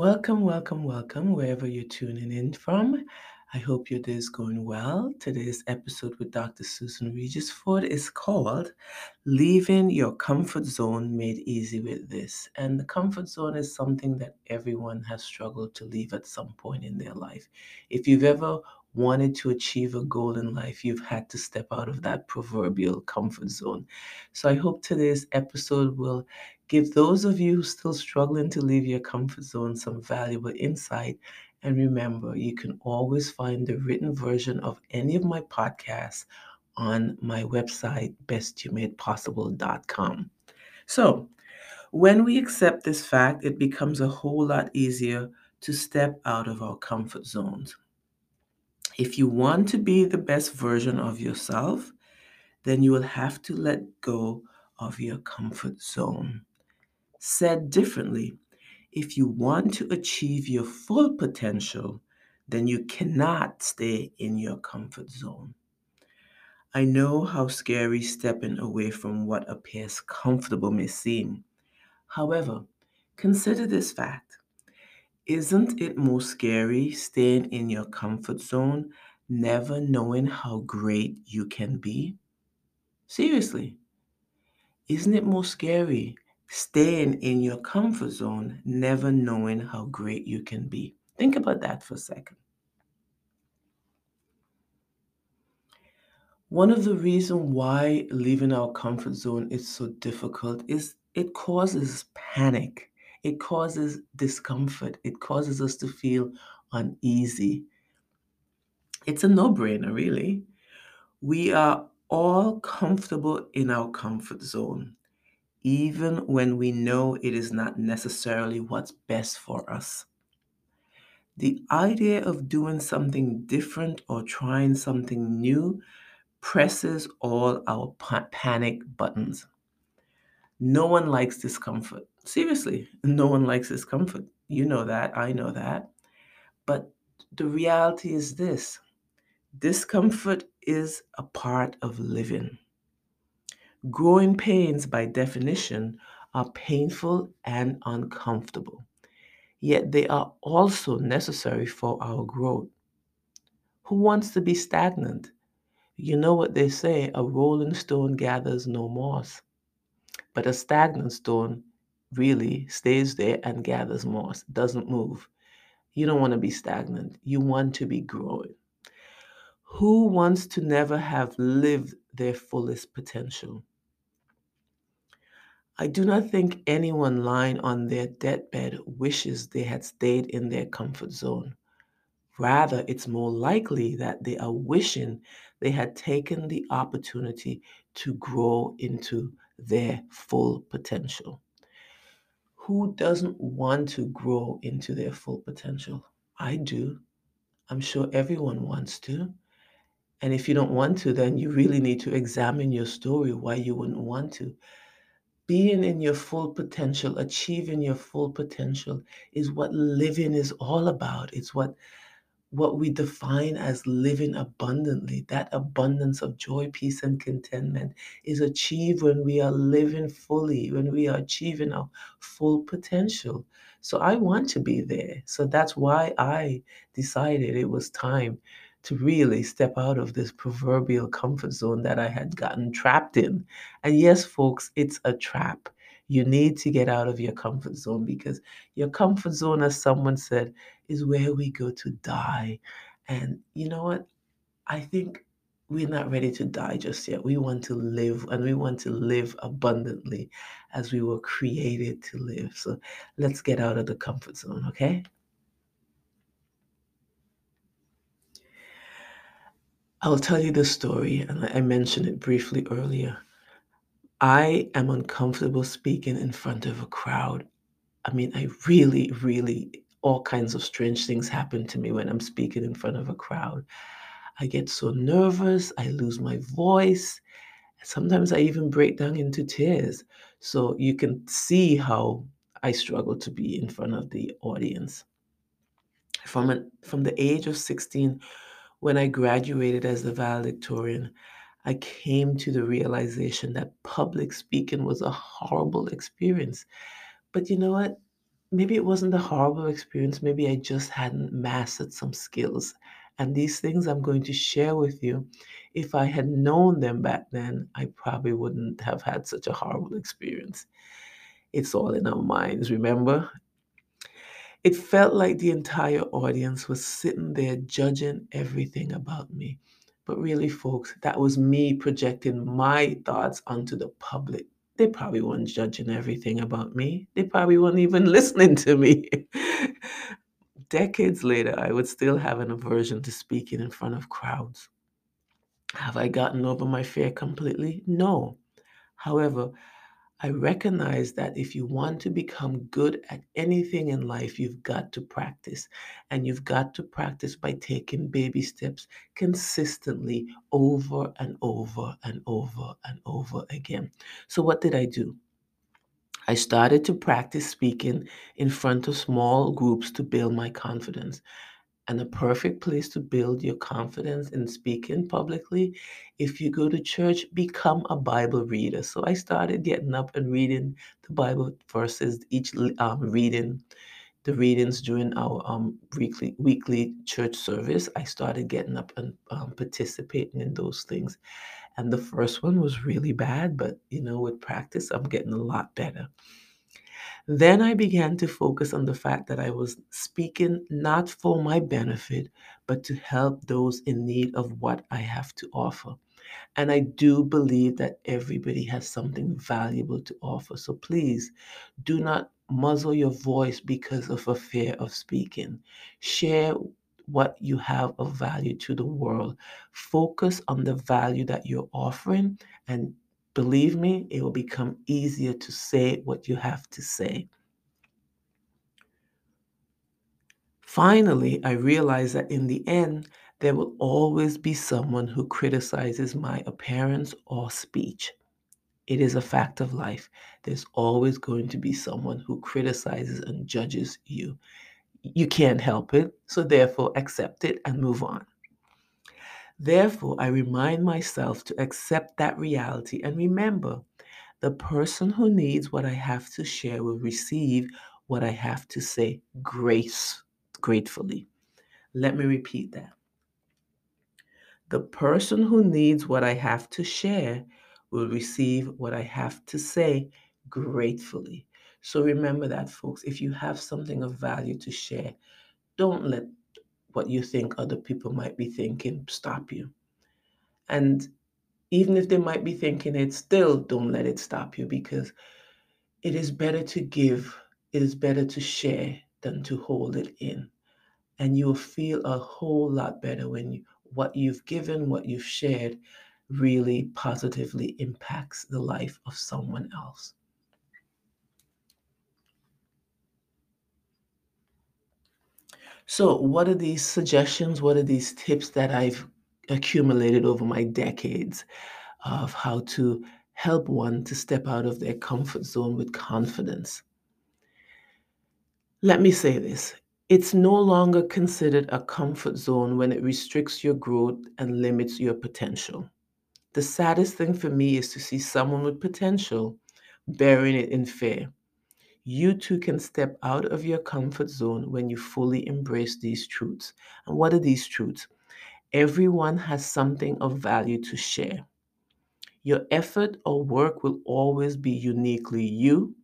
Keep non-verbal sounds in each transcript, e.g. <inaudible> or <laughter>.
Welcome, welcome, welcome, wherever you're tuning in from. I hope your day is going well. Today's episode with Dr. Susan Regis Ford is called Leaving Your Comfort Zone Made Easy with This. And the comfort zone is something that everyone has struggled to leave at some point in their life. If you've ever wanted to achieve a goal in life, you've had to step out of that proverbial comfort zone. So I hope today's episode will give those of you still struggling to leave your comfort zone some valuable insight and remember, you can always find the written version of any of my podcasts on my website, bestyoumadepossible.com. So, when we accept this fact, it becomes a whole lot easier to step out of our comfort zones. If you want to be the best version of yourself, then you will have to let go of your comfort zone. Said differently, if you want to achieve your full potential, then you cannot stay in your comfort zone. I know how scary stepping away from what appears comfortable may seem. However, consider this fact. Isn't it more scary staying in your comfort zone, never knowing how great you can be? Seriously, isn't it more scary staying in your comfort zone, never knowing how great you can be. Think about that for a second. One of the reasons why leaving our comfort zone is so difficult is it causes panic. It causes discomfort. It causes us to feel uneasy. It's a no brainer, really. We are all comfortable in our comfort zone even when we know it is not necessarily what's best for us. The idea of doing something different or trying something new presses all our panic buttons. No one likes discomfort. Seriously, <laughs> no one likes discomfort. You know that. I know that. But the reality is this discomfort is a part of living. Growing pains, by definition, are painful and uncomfortable, yet they are also necessary for our growth. Who wants to be stagnant? You know what they say a rolling stone gathers no moss, but a stagnant stone really stays there and gathers moss, doesn't move. You don't want to be stagnant, you want to be growing. Who wants to never have lived their fullest potential? I do not think anyone lying on their deathbed wishes they had stayed in their comfort zone. Rather, it's more likely that they are wishing they had taken the opportunity to grow into their full potential. Who doesn't want to grow into their full potential? I do. I'm sure everyone wants to. And if you don't want to, then you really need to examine your story why you wouldn't want to being in your full potential, achieving your full potential is what living is all about. It's what what we define as living abundantly. That abundance of joy, peace, and contentment is achieved when we are living fully, when we are achieving our full potential. So I want to be there. So that's why I decided it was time to really step out of this proverbial comfort zone that I had gotten trapped in. And yes, folks, it's a trap. You need to get out of your comfort zone because your comfort zone, as someone said, is where we go to die. And you know what? I think we're not ready to die just yet. We want to live and we want to live abundantly as we were created to live. So let's get out of the comfort zone, okay? I'll tell you the story, and I mentioned it briefly earlier. I am uncomfortable speaking in front of a crowd. I mean, I really, really, all kinds of strange things happen to me when I'm speaking in front of a crowd. I get so nervous, I lose my voice. Sometimes I even break down into tears. So you can see how I struggle to be in front of the audience. From, an, from the age of 16 when I graduated as the valedictorian, I came to the realization that public speaking was a horrible experience. But you know what? maybe it wasn't a horrible experience. Maybe I just hadn't mastered some skills. And these things I'm going to share with you, if I had known them back then, I probably wouldn't have had such a horrible experience. It's all in our minds, remember? It felt like the entire audience was sitting there judging everything about me. But really, folks, that was me projecting my thoughts onto the public. They probably weren't judging everything about me. They probably weren't even <laughs> listening to me. <laughs> Decades later, I would still have an aversion to speaking in front of crowds. Have I gotten over my fear completely? No. However, I recognize that if you want to become good at anything in life, you've got to practice. And you've got to practice by taking baby steps consistently over and over and over and over again. So, what did I do? I started to practice speaking in front of small groups to build my confidence. And a perfect place to build your confidence in speaking publicly, if you go to church, become a Bible reader. So I started getting up and reading the Bible verses, each um, reading the readings during our um, weekly weekly church service. I started getting up and um, participating in those things. And the first one was really bad, but you know, with practice, I'm getting a lot better. Then I began to focus on the fact that I was speaking not for my benefit, but to help those in need of what I have to offer. And I do believe that everybody has something valuable to offer. So please do not muzzle your voice because of a fear of speaking. Share what you have of value to the world. Focus on the value that you're offering, and believe me, it will become easier to say what you have to say. Finally, I realized that in the end, there will always be someone who criticizes my appearance or speech. It is a fact of life. There's always going to be someone who criticizes and judges you. You can't help it, so therefore accept it and move on. Therefore, I remind myself to accept that reality and remember the person who needs what I have to share will receive what I have to say grace gratefully. Let me repeat that. The person who needs what I have to share will receive what I have to say gratefully. So remember that, folks. If you have something of value to share, don't let what you think other people might be thinking stop you. And even if they might be thinking it, still don't let it stop you because it is better to give, it is better to share than to hold it in. And you'll feel a whole lot better when you, what you've given, what you've shared, really positively impacts the life of someone else. So, what are these suggestions? What are these tips that I've accumulated over my decades of how to help one to step out of their comfort zone with confidence? Let me say this it's no longer considered a comfort zone when it restricts your growth and limits your potential. The saddest thing for me is to see someone with potential burying it in fear. You too can step out of your comfort zone when you fully embrace these truths. And what are these truths? Everyone has something of value to share. Your effort or work will always be uniquely you.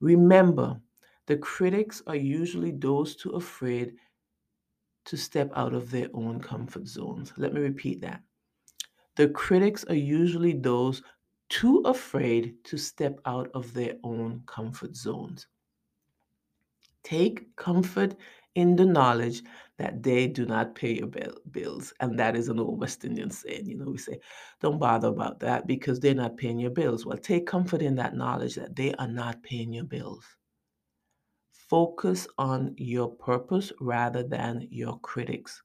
Remember, the critics are usually those too afraid to step out of their own comfort zones. Let me repeat that. The critics are usually those too afraid to step out of their own comfort zones. Take comfort in the knowledge that they do not pay your bill, bills. And that is an old West Indian saying. You know, we say, don't bother about that because they're not paying your bills. Well, take comfort in that knowledge that they are not paying your bills. Focus on your purpose rather than your critics.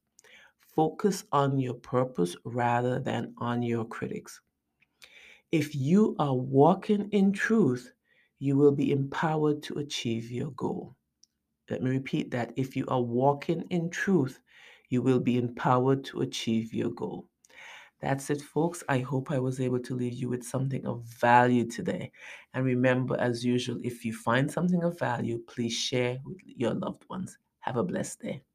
Focus on your purpose rather than on your critics. If you are walking in truth, you will be empowered to achieve your goal. Let me repeat that. If you are walking in truth, you will be empowered to achieve your goal. That's it, folks. I hope I was able to leave you with something of value today. And remember, as usual, if you find something of value, please share with your loved ones. Have a blessed day.